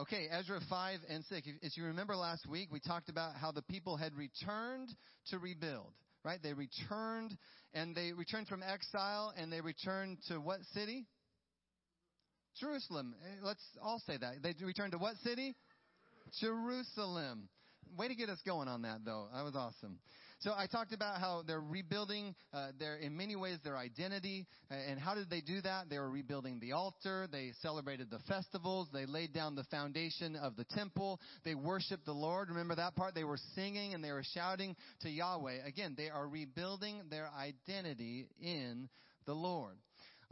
Okay, Ezra 5 and 6. As you remember last week, we talked about how the people had returned to rebuild, right? They returned and they returned from exile and they returned to what city? Jerusalem. Eh, let's all say that. They returned to what city? Jerusalem. Way to get us going on that, though. That was awesome. So I talked about how they're rebuilding uh, their, in many ways, their identity. And how did they do that? They were rebuilding the altar. They celebrated the festivals. They laid down the foundation of the temple. They worshiped the Lord. Remember that part? They were singing and they were shouting to Yahweh. Again, they are rebuilding their identity in the Lord.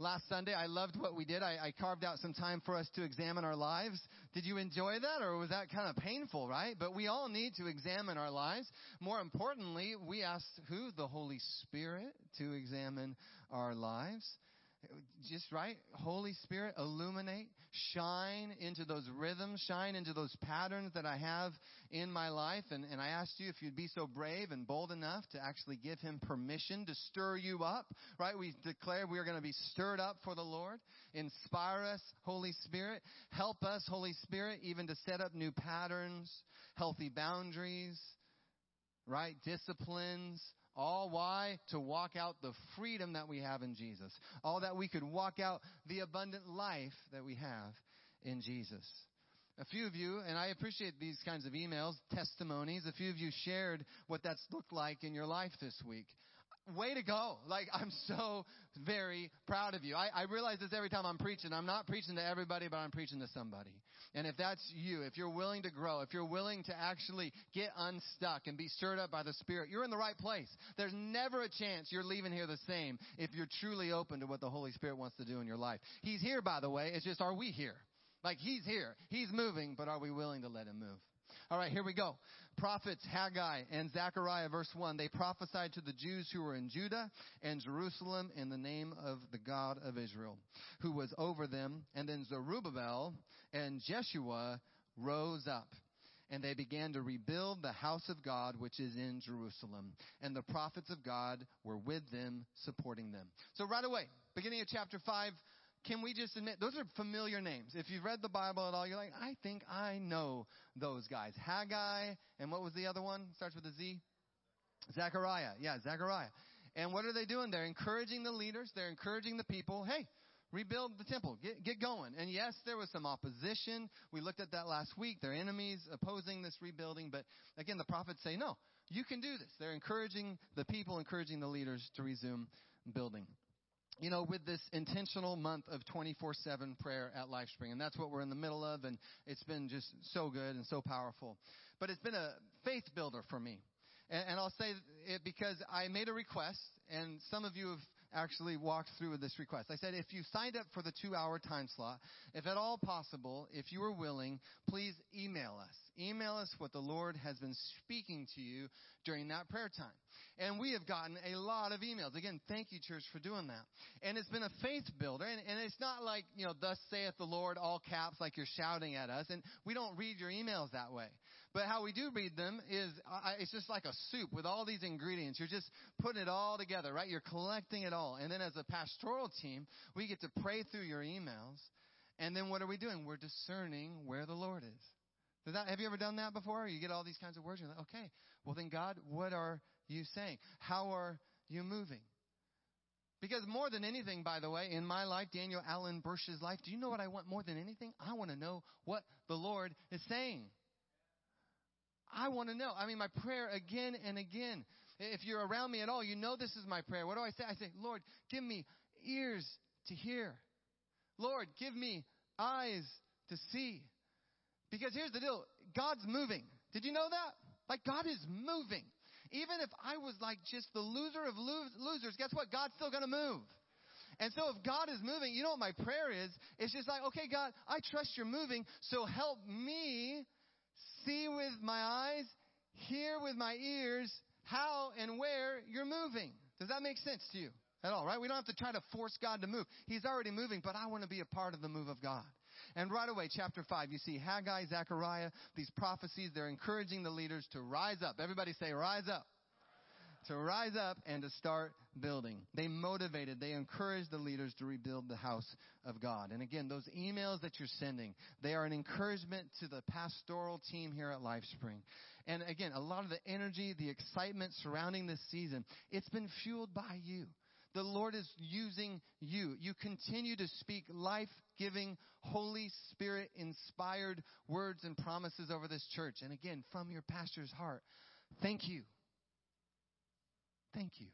Last Sunday, I loved what we did. I, I, carved out some time for us to examine our lives. Did you enjoy that or was that kind of painful, right? But we all need to examine our lives. More importantly, we asked who? The Holy Spirit to examine our lives just right? Holy spirit illuminate shine into those rhythms shine into those patterns that i have in my life. And, and i asked you if you'd be so brave and bold enough to actually give him permission to stir you up right? We declare we are going to be stirred up for the lord. Inspire us holy spirit. Help us holy spirit even to set up new patterns healthy boundaries right? Disciplines all why? To walk out the freedom that we have in Jesus. All that we could walk out the abundant life that we have in Jesus. A few of you, and I appreciate these kinds of emails, testimonies, a few of you shared what that's looked like in your life this week way to go. Like, I'm so very proud of you. I, I realize this every time I'm preaching. I'm not preaching to everybody, but I'm preaching to somebody. And if that's you, if you're willing to grow, if you're willing to actually get unstuck and be stirred up by the Spirit, you're in the right place. There's never a chance you're leaving here the same if you're truly open to what the Holy Spirit wants to do in your life. He's here, by the way. It's just, are we here? Like, He's here. He's moving, but are we willing to let Him move? All right, here we go. Prophets Haggai and Zechariah, verse 1. They prophesied to the Jews who were in Judah and Jerusalem in the name of the God of Israel, who was over them. And then Zerubbabel and Jeshua rose up. And they began to rebuild the house of God, which is in Jerusalem. And the prophets of God were with them, supporting them. So right away, beginning of chapter 5, can we just admit those are familiar names? If you've read the Bible at all, you're like, I think I know those guys. Haggai, and what was the other one? Starts with a Z? Zechariah. Yeah, Zechariah. And what are they doing? They're encouraging the leaders, they're encouraging the people, hey, rebuild the temple, get, get going. And yes, there was some opposition. We looked at that last week. Their enemies opposing this rebuilding. But again, the prophets say, no, you can do this. They're encouraging the people, encouraging the leaders to resume building you know, with this intentional month of 24 7 prayer at LifeSpring. And that's what we're in the middle of. And it's been just so good and so powerful. But it's been a faith builder for me. And, and I'll say it because I made a request, and some of you have actually walked through with this request. I said, if you signed up for the two hour time slot, if at all possible, if you are willing, please email us. Email us what the Lord has been speaking to you during that prayer time. And we have gotten a lot of emails. Again, thank you, church, for doing that. And it's been a faith builder. And, and it's not like, you know, thus saith the Lord, all caps, like you're shouting at us. And we don't read your emails that way. But how we do read them is, it's just like a soup with all these ingredients. You're just putting it all together, right? You're collecting it all. And then as a pastoral team, we get to pray through your emails. And then what are we doing? We're discerning where the Lord is. That, have you ever done that before? You get all these kinds of words. You're like, okay, well then, God, what are you saying? How are you moving? Because more than anything, by the way, in my life, Daniel Allen Bursch's life, do you know what I want more than anything? I want to know what the Lord is saying. I want to know. I mean, my prayer again and again. If you're around me at all, you know this is my prayer. What do I say? I say, Lord, give me ears to hear. Lord, give me eyes to see. Because here's the deal God's moving. Did you know that? Like, God is moving. Even if I was like just the loser of losers, guess what? God's still going to move. And so if God is moving, you know what my prayer is? It's just like, okay, God, I trust you're moving, so help me see with my eyes, hear with my ears how and where you're moving. Does that make sense to you at all, right? We don't have to try to force God to move. He's already moving, but I want to be a part of the move of God. And right away, chapter 5, you see Haggai, Zechariah, these prophecies, they're encouraging the leaders to rise up. Everybody say, rise up. to rise up and to start building. They motivated, they encouraged the leaders to rebuild the house of God. And again, those emails that you're sending, they are an encouragement to the pastoral team here at LifeSpring. And again, a lot of the energy, the excitement surrounding this season, it's been fueled by you. The Lord is using you. You continue to speak life giving, Holy Spirit inspired words and promises over this church. And again, from your pastor's heart, thank you. Thank you.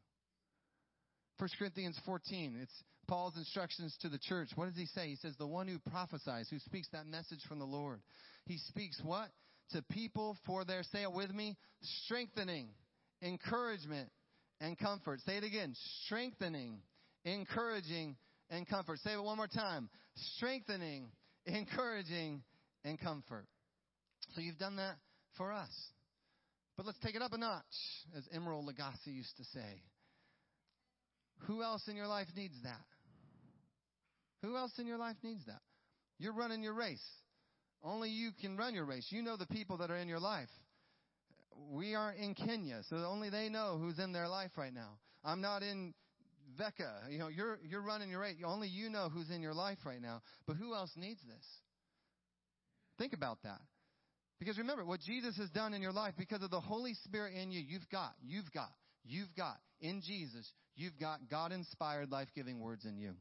1 Corinthians 14, it's Paul's instructions to the church. What does he say? He says, The one who prophesies, who speaks that message from the Lord, he speaks what? To people for their, say it with me, strengthening, encouragement, and comfort. Say it again. Strengthening, encouraging, and comfort. Say it one more time. Strengthening, encouraging, and comfort. So you've done that for us. But let's take it up a notch, as Emeril Lagasse used to say. Who else in your life needs that? Who else in your life needs that? You're running your race. Only you can run your race. You know the people that are in your life we aren't in Kenya, so only they know who's in their life right now. I'm not in Vecca. You know, you're you're running your race. Only you know who's in your life right now. But who else needs this? Think about that. Because remember, what Jesus has done in your life, because of the Holy Spirit in you, you've got, you've got, you've got, in Jesus, you've got God inspired, life giving words in you.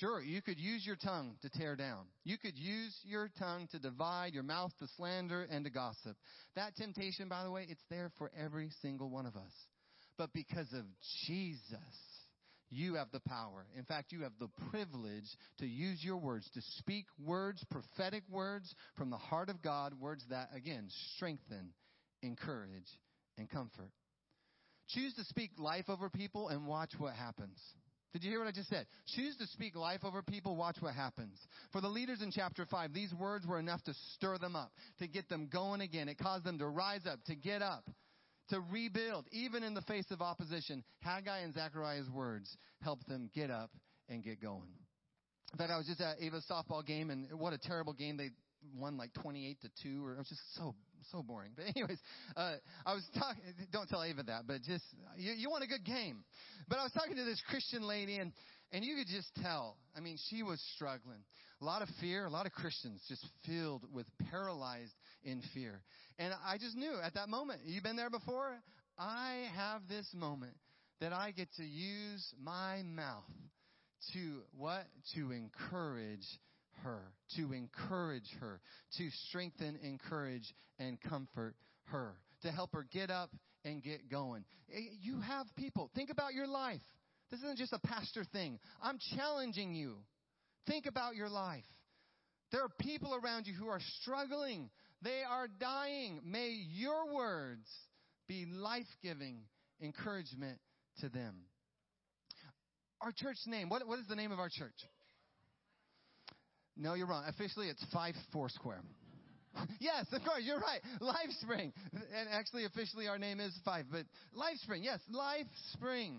Sure, you could use your tongue to tear down. You could use your tongue to divide, your mouth to slander and to gossip. That temptation, by the way, it's there for every single one of us. But because of Jesus, you have the power. In fact, you have the privilege to use your words, to speak words, prophetic words from the heart of God, words that, again, strengthen, encourage, and comfort. Choose to speak life over people and watch what happens. Did you hear what I just said? Choose to speak life over people, watch what happens. For the leaders in chapter 5, these words were enough to stir them up, to get them going again. It caused them to rise up, to get up, to rebuild, even in the face of opposition. Haggai and Zechariah's words helped them get up and get going. In fact, I was just at Ava's softball game, and what a terrible game they won like 28 to 2 or it was just so so boring. But anyways uh, i was talking don't tell ava that but just you, you want a good game. But i was talking to this christian lady and and you could just tell i mean she was struggling. A lot of fear a lot of christians just filled with paralyzed in fear. And i just knew at that moment you've been there before? I have this moment that i get to use my mouth to what? To encourage her, to encourage her, to strengthen, encourage, and comfort her, to help her get up and get going. Eh, you have people. Think about your life. This isn't just a pastor thing. I'm challenging you. Think about your life. There are people around you who are struggling. They are dying. May your words be life giving encouragement to them. Our church name, what, what is the name of our church? No, you're wrong. Officially, it's five Foursquare. yes, of course, you're right. LifeSpring. And actually, officially, our name is five, but LifeSpring. Yes, LifeSpring.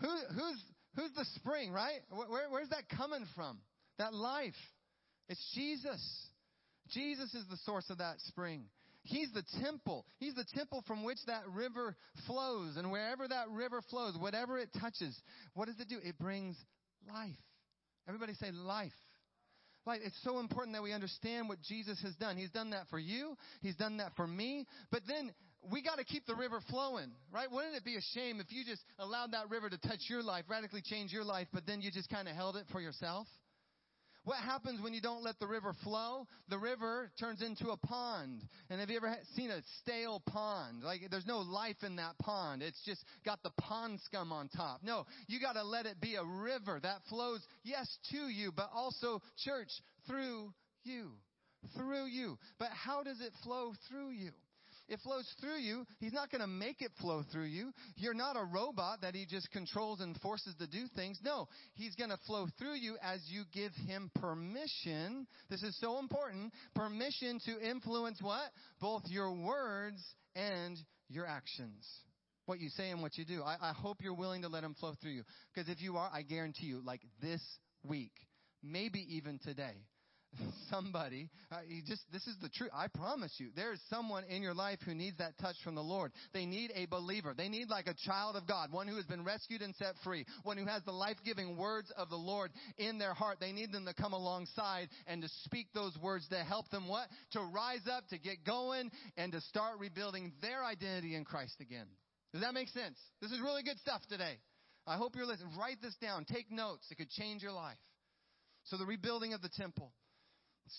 Who, who's, who's the spring, right? Where, where's that coming from? That life. It's Jesus. Jesus is the source of that spring. He's the temple. He's the temple from which that river flows. And wherever that river flows, whatever it touches, what does it do? It brings life. Everybody say life. Like, it's so important that we understand what Jesus has done. He's done that for you. He's done that for me. But then we got to keep the river flowing, right? Wouldn't it be a shame if you just allowed that river to touch your life, radically change your life, but then you just kind of held it for yourself? What happens when you don't let the river flow? The river turns into a pond. And have you ever seen a stale pond? Like there's no life in that pond. It's just got the pond scum on top. No, you got to let it be a river that flows, yes, to you, but also, church, through you. Through you. But how does it flow through you? It flows through you. He's not going to make it flow through you. You're not a robot that he just controls and forces to do things. No, he's going to flow through you as you give him permission. This is so important. Permission to influence what? Both your words and your actions. What you say and what you do. I, I hope you're willing to let him flow through you. Because if you are, I guarantee you, like this week, maybe even today, somebody. Uh, just this is the truth. I promise you, there is someone in your life who needs that touch from the Lord. They need a believer. They need like a child of God, one who has been rescued and set free, one who has the life-giving words of the Lord in their heart. They need them to come alongside and to speak those words to help them what? To rise up, to get going, and to start rebuilding their identity in Christ again. Does that make sense? This is really good stuff today. I hope you're listening. Write this down. Take notes. It could change your life. So the rebuilding of the temple.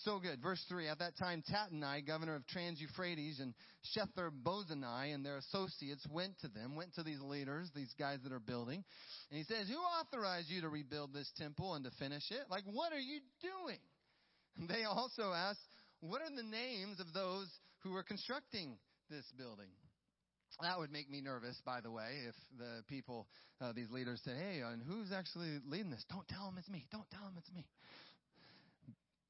So good. Verse 3. At that time, Tattenai, governor of Trans-Euphrates, and Shethar-Bozenai and their associates went to them, went to these leaders, these guys that are building. And he says, who authorized you to rebuild this temple and to finish it? Like, what are you doing? And they also asked, what are the names of those who are constructing this building? That would make me nervous, by the way, if the people, uh, these leaders say, hey, and who's actually leading this? Don't tell them it's me. Don't tell them it's me.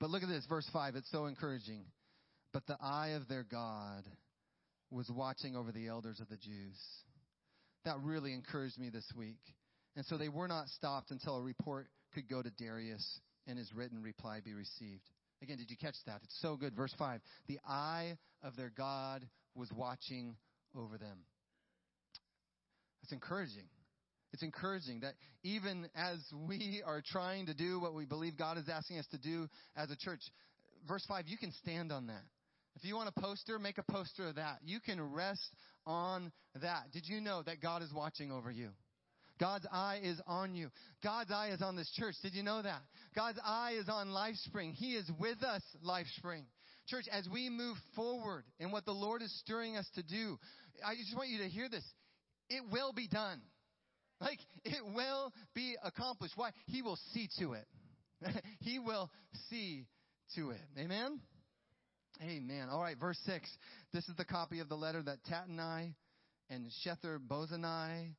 But look at this, verse 5. It's so encouraging. But the eye of their God was watching over the elders of the Jews. That really encouraged me this week. And so they were not stopped until a report could go to Darius and his written reply be received. Again, did you catch that? It's so good. Verse 5. The eye of their God was watching over them. That's encouraging. It's encouraging that even as we are trying to do what we believe God is asking us to do as a church, verse 5, you can stand on that. If you want a poster, make a poster of that. You can rest on that. Did you know that God is watching over you? God's eye is on you. God's eye is on this church. Did you know that? God's eye is on LifeSpring. He is with us, LifeSpring. Church, as we move forward in what the Lord is stirring us to do, I just want you to hear this. It will be done. Like, it will be accomplished. Why? He will see to it. he will see to it. Amen? Amen. All right, verse 6. This is the copy of the letter that Tattenai and Shethar-Bozenai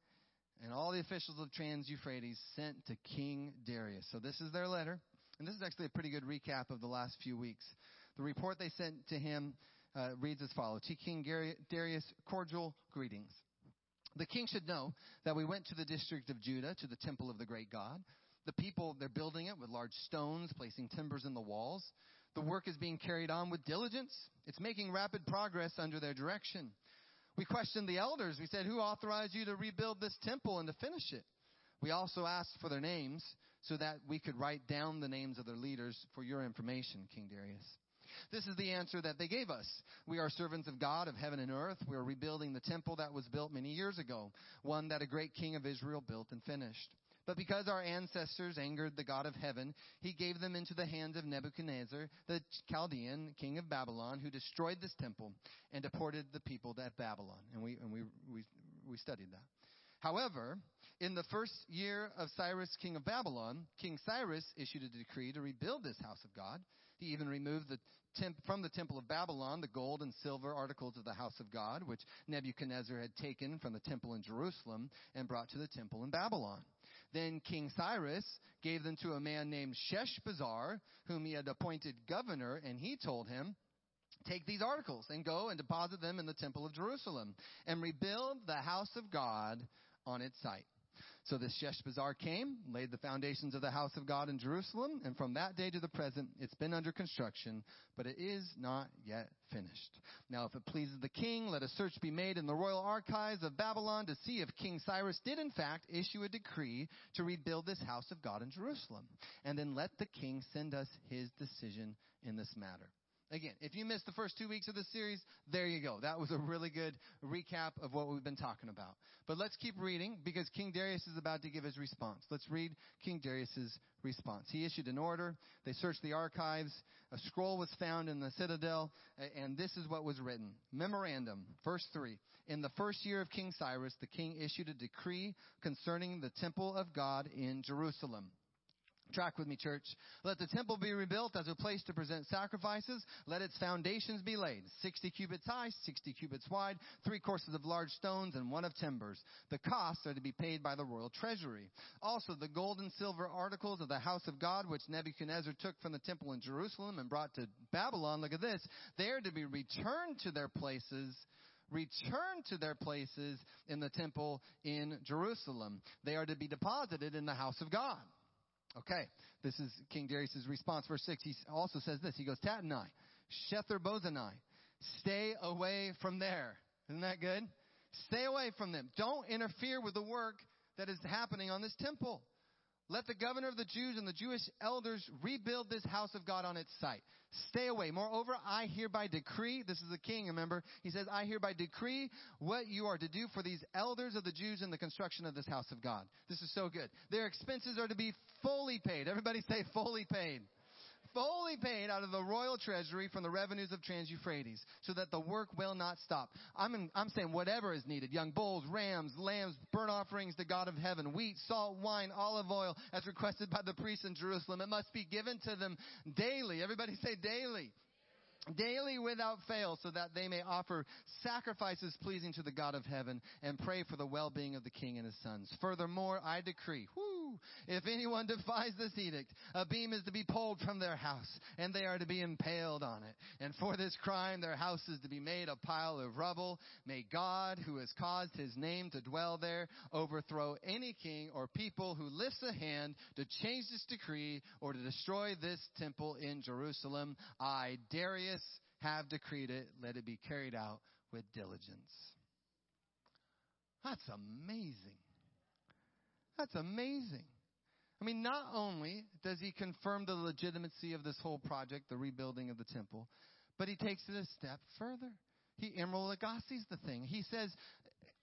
and all the officials of Trans-Euphrates sent to King Darius. So this is their letter. And this is actually a pretty good recap of the last few weeks. The report they sent to him uh, reads as follows. To King Darius, cordial greetings. The king should know that we went to the district of Judah, to the temple of the great God. The people, they're building it with large stones, placing timbers in the walls. The work is being carried on with diligence. It's making rapid progress under their direction. We questioned the elders. We said, Who authorized you to rebuild this temple and to finish it? We also asked for their names so that we could write down the names of their leaders for your information, King Darius. This is the answer that they gave us. We are servants of God of heaven and earth. We are rebuilding the temple that was built many years ago, one that a great king of Israel built and finished. But because our ancestors angered the God of heaven, he gave them into the hands of Nebuchadnezzar, the Chaldean king of Babylon, who destroyed this temple and deported the people to Babylon. And we, and we, we, we studied that. However, in the first year of Cyrus, king of Babylon, King Cyrus issued a decree to rebuild this house of God. He even removed the temp- from the temple of Babylon the gold and silver articles of the house of God, which Nebuchadnezzar had taken from the temple in Jerusalem and brought to the temple in Babylon. Then King Cyrus gave them to a man named Sheshbazzar, whom he had appointed governor, and he told him, Take these articles and go and deposit them in the temple of Jerusalem and rebuild the house of God on its site. So this Sheshbazzar came, laid the foundations of the house of God in Jerusalem, and from that day to the present, it's been under construction, but it is not yet finished. Now, if it pleases the king, let a search be made in the royal archives of Babylon to see if King Cyrus did in fact issue a decree to rebuild this house of God in Jerusalem. And then let the king send us his decision in this matter. Again, if you missed the first two weeks of the series, there you go. That was a really good recap of what we've been talking about. But let's keep reading because King Darius is about to give his response. Let's read King Darius's response. He issued an order. They searched the archives. A scroll was found in the citadel, and this is what was written. Memorandum, verse 3. In the first year of King Cyrus, the king issued a decree concerning the temple of God in Jerusalem. Track with me, church. Let the temple be rebuilt as a place to present sacrifices. Let its foundations be laid. 60 cubits high, 60 cubits wide, three courses of large stones, and one of timbers. The costs are to be paid by the royal treasury. Also, the gold and silver articles of the house of God, which Nebuchadnezzar took from the temple in Jerusalem and brought to Babylon, look at this. They are to be returned to their places return to their places in the temple in Jerusalem. They are to be deposited in the house of God. Okay, this is King Darius' response. Verse 6, he also says this. He goes, Tattenai, Shether Bozanai, stay away from there. Isn't that good? Stay away from them. Don't interfere with the work that is happening on this temple. Let the governor of the Jews and the Jewish elders rebuild this house of God on its site. Stay away. Moreover, I hereby decree, this is the king, remember, he says, I hereby decree what you are to do for these elders of the Jews in the construction of this house of God. This is so good. Their expenses are to be fully paid. Everybody say fully paid fully paid out of the royal treasury from the revenues of Trans Euphrates, so that the work will not stop. I'm, in, I'm saying whatever is needed young bulls, rams, lambs, burnt offerings to God of heaven, wheat, salt, wine, olive oil, as requested by the priests in Jerusalem. It must be given to them daily. Everybody say daily daily without fail so that they may offer sacrifices pleasing to the God of heaven and pray for the well-being of the king and his sons. Furthermore, I decree, whoo, if anyone defies this edict, a beam is to be pulled from their house and they are to be impaled on it. And for this crime, their house is to be made a pile of rubble. May God, who has caused his name to dwell there, overthrow any king or people who lifts a hand to change this decree or to destroy this temple in Jerusalem. I, Darius, have decreed it. Let it be carried out with diligence. That's amazing. That's amazing. I mean, not only does he confirm the legitimacy of this whole project, the rebuilding of the temple, but he takes it a step further. He Emeril Lagasse's the thing. He says,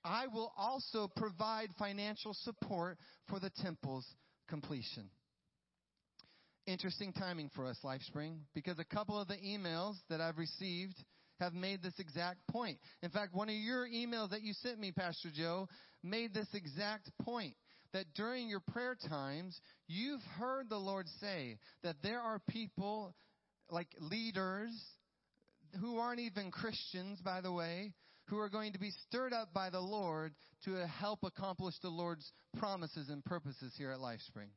I will also provide financial support for the temple's completion interesting timing for us, LifeSpring, because a couple of the emails that I've received have made this exact point. In fact, one of your emails that you sent me, Pastor Joe, made this exact point. That during your prayer times, you've heard the Lord say that there are people, like leaders, who aren't even Christians, by the way, who are going to be stirred up by the Lord to help accomplish the Lord's promises and purposes here at LifeSpring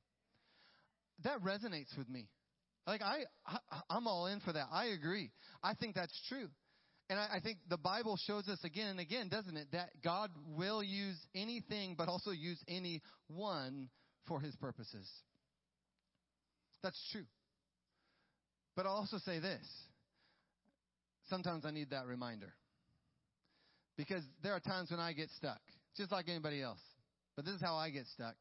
that resonates with me. Like I, I am all in for that. I agree. I think that's true. And I, I think the Bible shows us again and again, doesn't it, that God will use anything, but also use anyone for his purposes. That's true. But I'll also say this. Sometimes I need that reminder. Because there are times when I get stuck, just like anybody else. But this is how I get stuck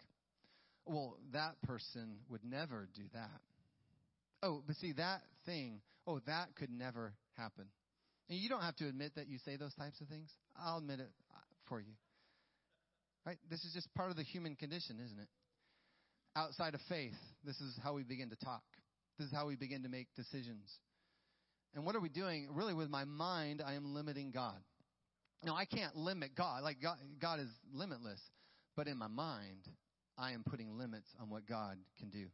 well, that person would never do that. Oh, but see, that thing, oh, that could never happen. And you don't have to admit that you say those types of things. I'll admit it uh, for you. Right? This is just part of the human condition, isn't it? Outside of faith, this is how we begin to talk. This is how we begin to make decisions. And what are we doing? Really, with my mind, I am limiting God. Now, I can't limit God. Like, God, God is limitless. But in my mind, I am putting limits on what God can do.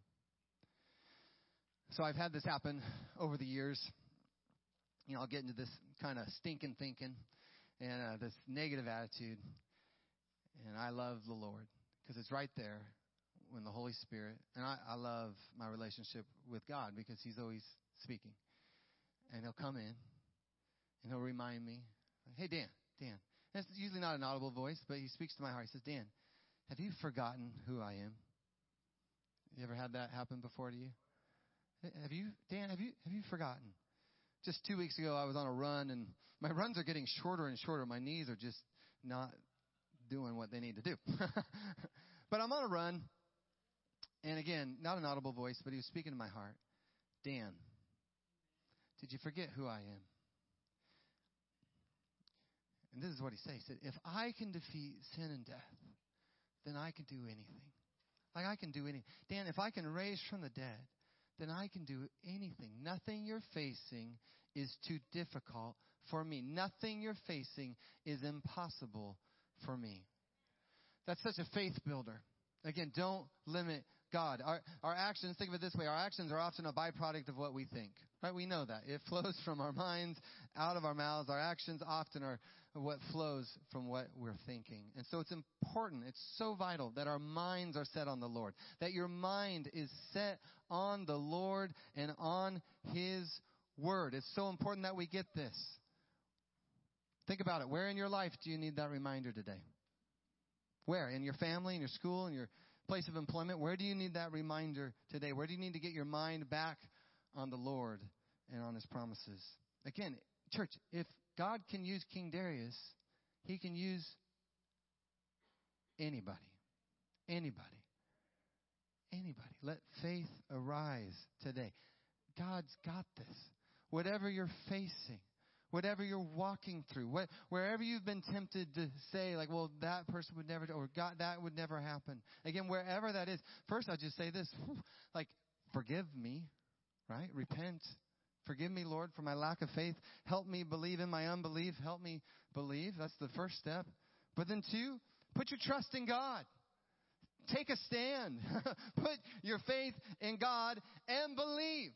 So I've had this happen over the years. You know, I'll get into this kind of stinking thinking and uh, this negative attitude. And I love the Lord because it's right there when the Holy Spirit, and I, I love my relationship with God because He's always speaking. And He'll come in and He'll remind me, hey, Dan, Dan. And it's usually not an audible voice, but He speaks to my heart. He says, Dan, have you forgotten who I am? You ever had that happen before to you? Have you, Dan, have you, have you forgotten? Just two weeks ago, I was on a run, and my runs are getting shorter and shorter. My knees are just not doing what they need to do. but I'm on a run, and again, not an audible voice, but he was speaking to my heart. Dan, did you forget who I am? And this is what he said. He said, If I can defeat sin and death, then I can do anything. Like I can do anything. Dan, if I can raise from the dead, then I can do anything. Nothing you're facing is too difficult for me. Nothing you're facing is impossible for me. That's such a faith builder. Again, don't limit God. Our, our actions, think of it this way, our actions are often a byproduct of what we think. Right? We know that. It flows from our minds, out of our mouths. Our actions often are what flows from what we're thinking. And so it's important, it's so vital that our minds are set on the Lord. That your mind is set on the Lord and on His Word. It's so important that we get this. Think about it. Where in your life do you need that reminder today? Where? In your family, in your school, in your place of employment, where do you need that reminder today? Where do you need to get your mind back on the Lord and on his promises? Again, church, if God can use King Darius, he can use anybody. Anybody. Anybody. Let faith arise today. God's got this. Whatever you're facing, whatever you're walking through, what, wherever you've been tempted to say, like, well, that person would never, or God, that would never happen. Again, wherever that is, first I'll just say this, like, forgive me, right? Repent. Forgive me, Lord, for my lack of faith. Help me believe in my unbelief. Help me believe. That's the first step. But then two, put your trust in God. Take a stand. put your faith in God and believe.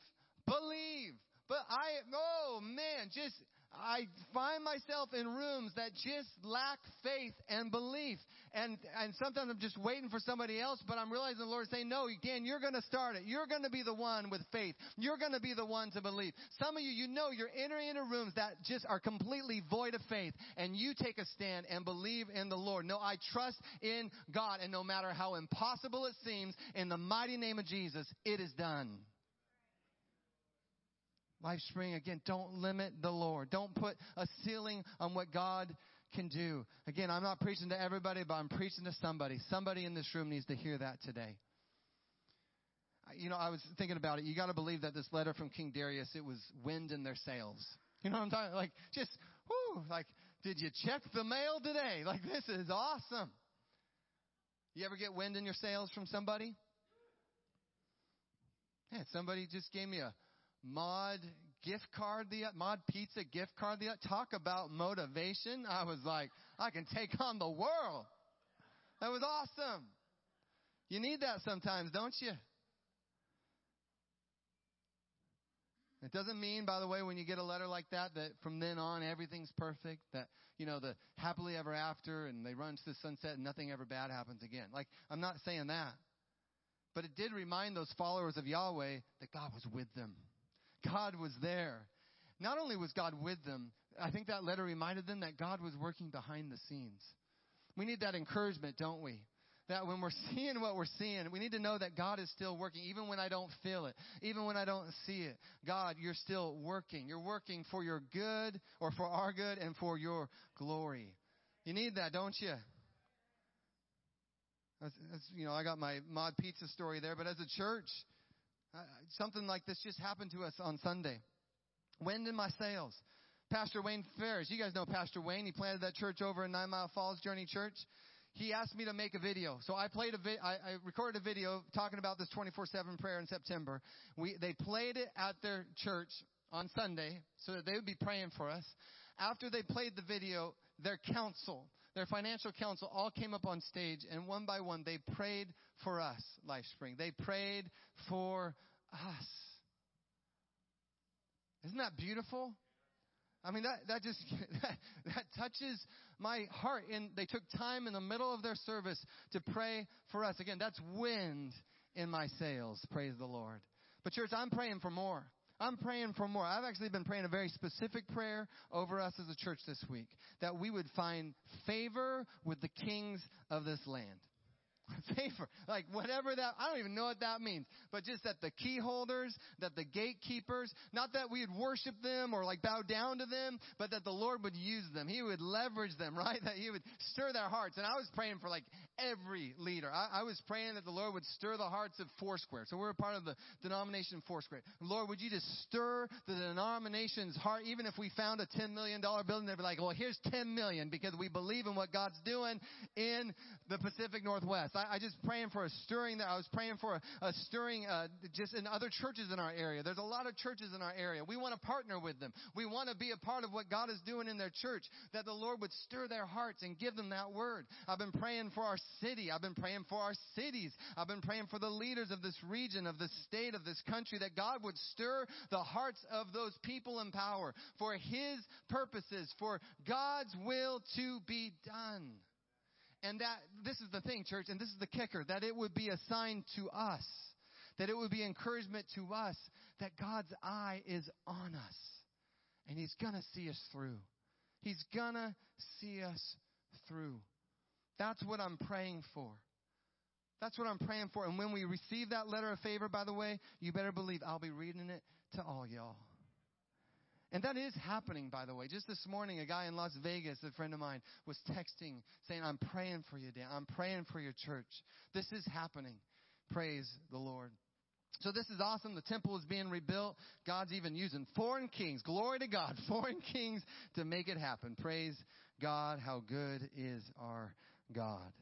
Believe. But I, oh man, just, I find myself in rooms that just lack faith and belief. And, and sometimes I'm just waiting for somebody else, but I'm realizing the Lord is saying, no, Dan, you're going to start it. You're going to be the one with faith. You're going to be the one to believe. Some of you, you know you're entering into rooms that just are completely void of faith, and you take a stand and believe in the Lord. No, I trust in God, and no matter how impossible it seems, in the mighty name of Jesus, it is done. Life Spring, again, don't limit the Lord. Don't put a ceiling on what God can do. Again, I'm not preaching to everybody, but I'm preaching to somebody. Somebody in this room needs to hear that today. You know, I was thinking about it. You got to believe that this letter from King Darius, it was wind in their sails. You know what I'm talking? About? Like, just, whoo, like, did you check the mail today? Like, this is awesome. You ever get wind in your sails from somebody? Yeah, somebody just gave me a Mod gift card the Mod Pizza gift card the talk about motivation. I was like, I can take on the world. That was awesome. You need that sometimes, don't you? It doesn't mean, by the way, when you get a letter like that, that from then on everything's perfect, that, you know, the happily ever after and they run to the sunset and nothing ever bad happens again. Like, I'm not saying that. But it did remind those followers of Yahweh that God was with them. God was there. Not only was God with them, I think that letter reminded them that God was working behind the scenes. We need that encouragement, don't we? That when we're seeing what we're seeing, we need to know that God is still working, even when I don't feel it, even when I don't see it. God, you're still working. You're working for your good or for our good and for your glory. You need that, don't you? As, you know, I got my mod pizza story there, but as a church, uh, something like this just happened to us on Sunday. Wind in my sails. Pastor Wayne Ferris, you guys know Pastor Wayne. He planted that church over in Nine Mile Falls Journey Church. He asked me to make a video, so I played a vi- I, I recorded a video talking about this 24/7 prayer in September. We they played it at their church on Sunday so that they would be praying for us. After they played the video, their council, their financial council all came up on stage and one by one they prayed for us, LifeSpring. They prayed for us. Isn't that beautiful? I mean, that, that just, that, that touches my heart. And they took time in the middle of their service to pray for us. Again, that's wind in my sails. Praise the Lord. But church, I'm praying for more. I'm praying for more. I've actually been praying a very specific prayer over us as a church this week that we would find favor with the kings of this land. Like whatever that, I don't even know what that means. But just that the key holders, that the gatekeepers, not that we would worship them or like bow down to them, but that the Lord would use them. He would leverage them, right? That He would stir their hearts. And I was praying for like every leader. I, I was praying that the Lord would stir the hearts of Foursquare. So we're a part of the denomination Foursquare. Lord, would you just stir the denomination's heart? Even if we found a $10 million building, they'd be like, well, here's 10 million because we believe in what God's doing in the Pacific Northwest. I, I just praying for a stirring there. I was praying for a, a stirring uh, just in other churches in our area. There's a lot of churches in our area. We want to partner with them. We want to be a part of what God is doing in their church, that the Lord would stir their hearts and give them that word. I've been praying for our city. I've been praying for our cities. I've been praying for the leaders of this region, of this state, of this country, that God would stir the hearts of those people in power for His purposes, for God's will to be done. And that, this is the thing, church, and this is the kicker, that it would be a sign to us, that it would be encouragement to us that God's eye is on us. And He's gonna see us through. He's gonna see us through. That's what I'm praying for. That's what I'm praying for. And when we receive that letter of favor, by the way, you better believe I'll be reading it to all y'all. And that is happening, by the way. Just this morning, a guy in Las Vegas, a friend of mine, was texting saying, I'm praying for you, Dan. I'm praying for your church. This is happening. Praise the Lord. So this is awesome. The temple is being rebuilt. God's even using foreign kings. Glory to God. Foreign kings to make it happen. Praise God. How good is our God.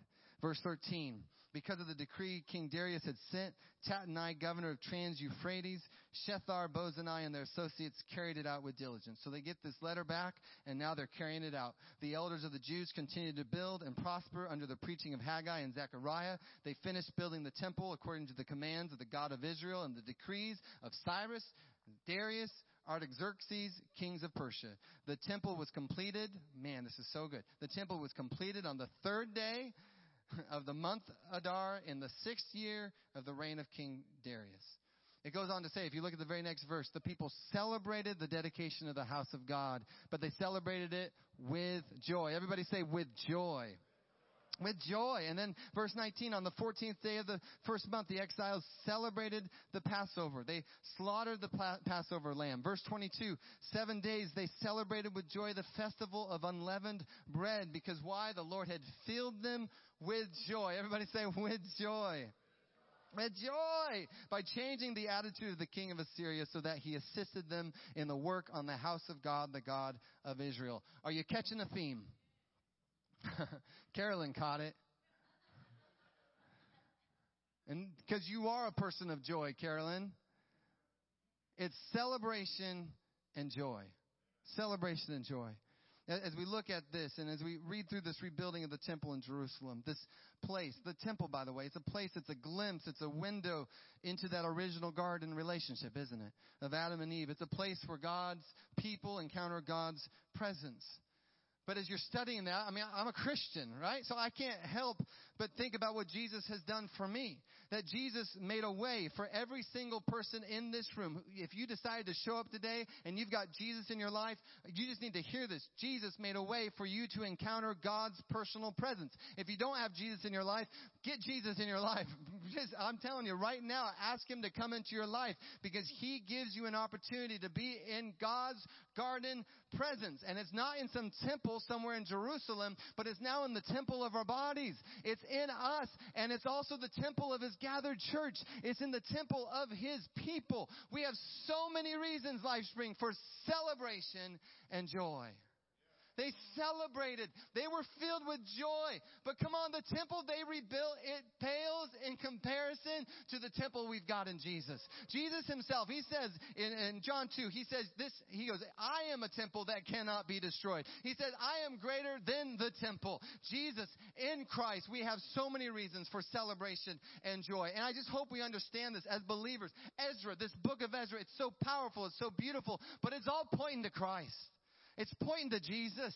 Verse 13 because of the decree King Darius had sent, Tattenai, governor of Trans Euphrates, Shethar-Bozenai, and their associates carried it out with diligence. So they get this letter back, and now they're carrying it out. The elders of the Jews continued to build and prosper under the preaching of Haggai and Zechariah. They finished building the temple according to the commands of the God of Israel and the decrees of Cyrus, Darius, Artaxerxes, kings of Persia. The temple was completed. Man, this is so good. The temple was completed on the third day of the month Adar in the sixth year of the reign of King Darius. It goes on to say, if you look at the very next verse, the people celebrated the dedication of the house of God, but they celebrated it with joy. Everybody say, with joy with joy. And then verse 19, on the 14th day of the first month, the exiles celebrated the Passover. They slaughtered the Passover lamb. Verse 22, seven days they celebrated with joy the festival of unleavened bread because why? The Lord had filled them with joy. Everybody say with joy. With joy by changing the attitude of the king of Assyria so that he assisted them in the work on the house of God, the God of Israel. Are you catching the theme? Carolyn caught it. And because you are a person of joy, Carolyn, it's celebration and joy. Celebration and joy. As we look at this and as we read through this rebuilding of the temple in Jerusalem, this place, the temple, by the way, it's a place, it's a glimpse, it's a window into that original garden relationship, isn't it? Of Adam and Eve. It's a place where God's people encounter God's presence. But as you're studying that, I mean, I'm a Christian, right? So I can't help but think about what Jesus has done for me. That Jesus made a way for every single person in this room. If you decide to show up today and you've got Jesus in your life, you just need to hear this. Jesus made a way for you to encounter God's personal presence. If you don't have Jesus in your life, get Jesus in your life. Just, I'm telling you right now, ask Him to come into your life because He gives you an opportunity to be in God's garden presence. And it's not in some temple somewhere in Jerusalem, but it's now in the temple of our bodies. It's in us, and it's also the temple of His gathered church. It's in the temple of His people. We have so many reasons, LifeSpring, for celebration and joy. Celebrated. They were filled with joy. But come on, the temple they rebuilt, it pales in comparison to the temple we've got in Jesus. Jesus himself, he says in, in John 2, he says this, he goes, I am a temple that cannot be destroyed. He says, I am greater than the temple. Jesus, in Christ, we have so many reasons for celebration and joy. And I just hope we understand this as believers. Ezra, this book of Ezra, it's so powerful, it's so beautiful, but it's all pointing to Christ. It's pointing to Jesus.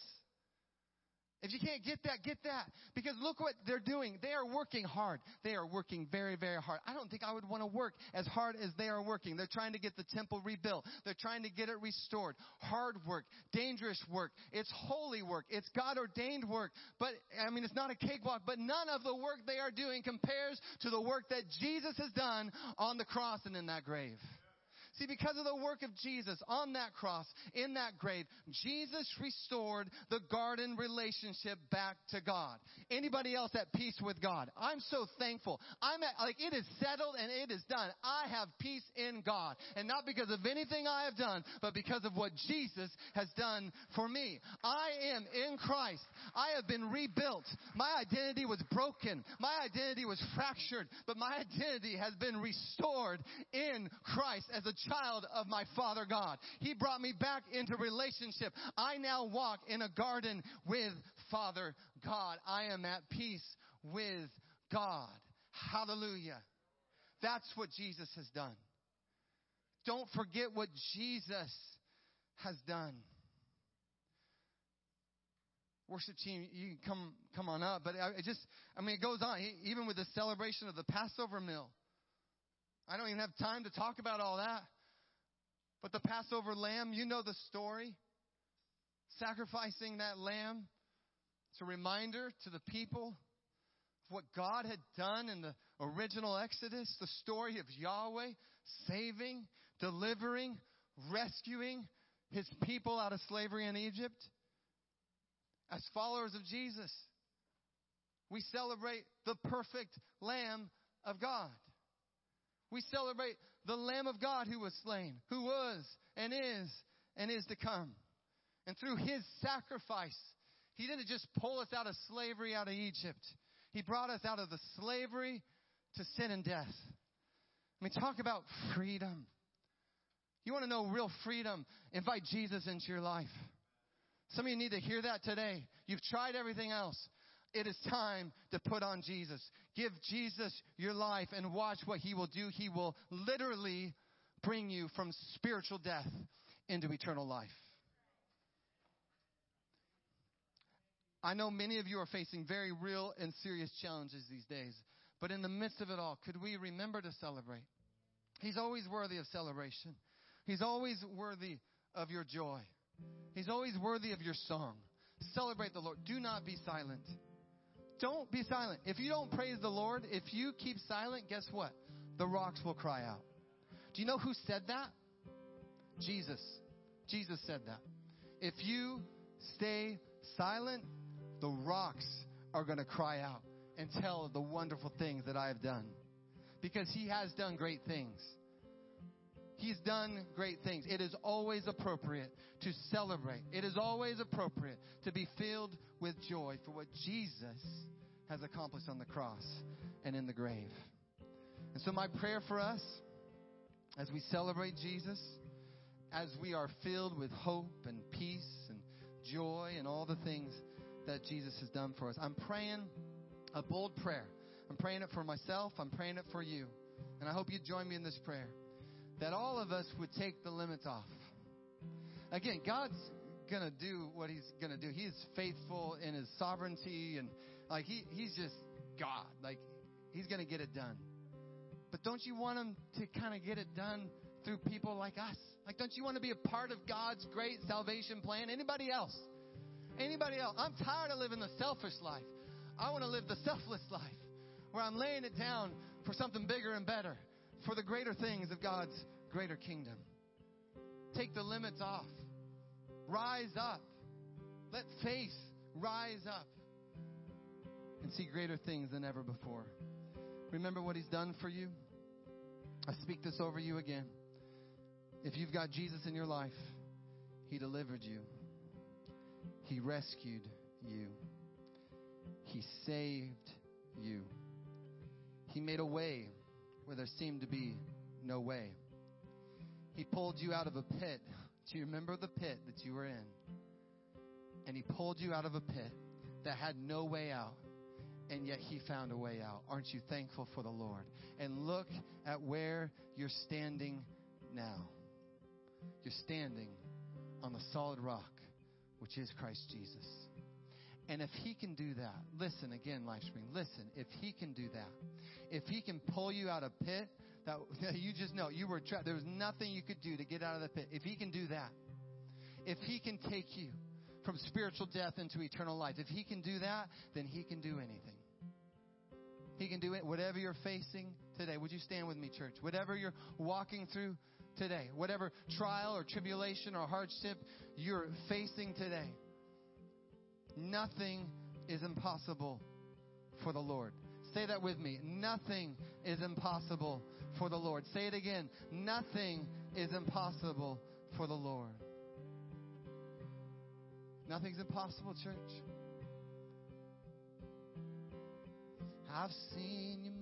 If you can't get that, get that. Because look what they're doing. They are working hard. They are working very, very hard. I don't think I would want to work as hard as they are working. They're trying to get the temple rebuilt. They're trying to get it restored. Hard work, dangerous work. It's holy work. It's God ordained work. But, I mean, it's not a cakewalk, but none of the work they are doing compares to the work that Jesus has done on the cross and in that grave. See, because of the work of Jesus on that cross, in that grave, Jesus restored the garden relationship back to God. Anybody else at peace with God? I'm so thankful. I'm at, like, it is settled and it is done. I have peace in God. And not because of anything I have done, but because of what Jesus has done for me. I am in Christ. I have been rebuilt. My identity was broken. My identity was fractured, but my identity has been restored in Christ as a child of my Father God. He brought me back into relationship. I now walk in a garden with Father God. I am at peace with God. Hallelujah. That's what Jesus has done. Don't forget what Jesus has done. Worship team, you can come come on up, but it just I mean it goes on. Even with the celebration of the Passover meal, I don't even have time to talk about all that. But the Passover lamb, you know the story. Sacrificing that lamb. It's a reminder to the people of what God had done in the original Exodus, the story of Yahweh saving, delivering, rescuing his people out of slavery in Egypt. As followers of Jesus, we celebrate the perfect Lamb of God. We celebrate the Lamb of God who was slain, who was and is and is to come. And through his sacrifice, he didn't just pull us out of slavery out of Egypt. He brought us out of the slavery to sin and death. I mean, talk about freedom. You want to know real freedom? Invite Jesus into your life. Some of you need to hear that today. You've tried everything else. It is time to put on Jesus. Give Jesus your life and watch what he will do. He will literally bring you from spiritual death into eternal life. I know many of you are facing very real and serious challenges these days, but in the midst of it all, could we remember to celebrate? He's always worthy of celebration. He's always worthy of your joy. He's always worthy of your song. Celebrate the Lord. Do not be silent. Don't be silent. If you don't praise the Lord, if you keep silent, guess what? The rocks will cry out. Do you know who said that? Jesus. Jesus said that. If you stay silent, the rocks are going to cry out and tell the wonderful things that I have done. Because he has done great things. He's done great things. It is always appropriate to celebrate. It is always appropriate to be filled with joy for what Jesus has accomplished on the cross and in the grave. And so, my prayer for us as we celebrate Jesus, as we are filled with hope and peace and joy and all the things that Jesus has done for us, I'm praying a bold prayer. I'm praying it for myself, I'm praying it for you. And I hope you join me in this prayer that all of us would take the limits off. Again, God's going to do what he's going to do. He is faithful in his sovereignty and like he he's just God. Like he's going to get it done. But don't you want him to kind of get it done through people like us? Like don't you want to be a part of God's great salvation plan? Anybody else? Anybody else? I'm tired of living the selfish life. I want to live the selfless life where I'm laying it down for something bigger and better, for the greater things of God's greater kingdom. Take the limits off. Rise up. Let faith rise up and see greater things than ever before. Remember what He's done for you? I speak this over you again. If you've got Jesus in your life, He delivered you, He rescued you, He saved you, He made a way where there seemed to be no way. He pulled you out of a pit. Do you remember the pit that you were in? And He pulled you out of a pit that had no way out and yet he found a way out. Aren't you thankful for the Lord? And look at where you're standing now. You're standing on the solid rock, which is Christ Jesus. And if he can do that, listen again, Livestream, listen, if he can do that, if he can pull you out of a pit that, you just know you were trapped, there was nothing you could do to get out of the pit. If he can do that, if he can take you from spiritual death into eternal life, if he can do that, then he can do anything. He can do it. Whatever you're facing today, would you stand with me, church? Whatever you're walking through today, whatever trial or tribulation or hardship you're facing today, nothing is impossible for the Lord. Say that with me. Nothing is impossible for the Lord. Say it again. Nothing is impossible for the Lord. Nothing's impossible, church. I've seen you move.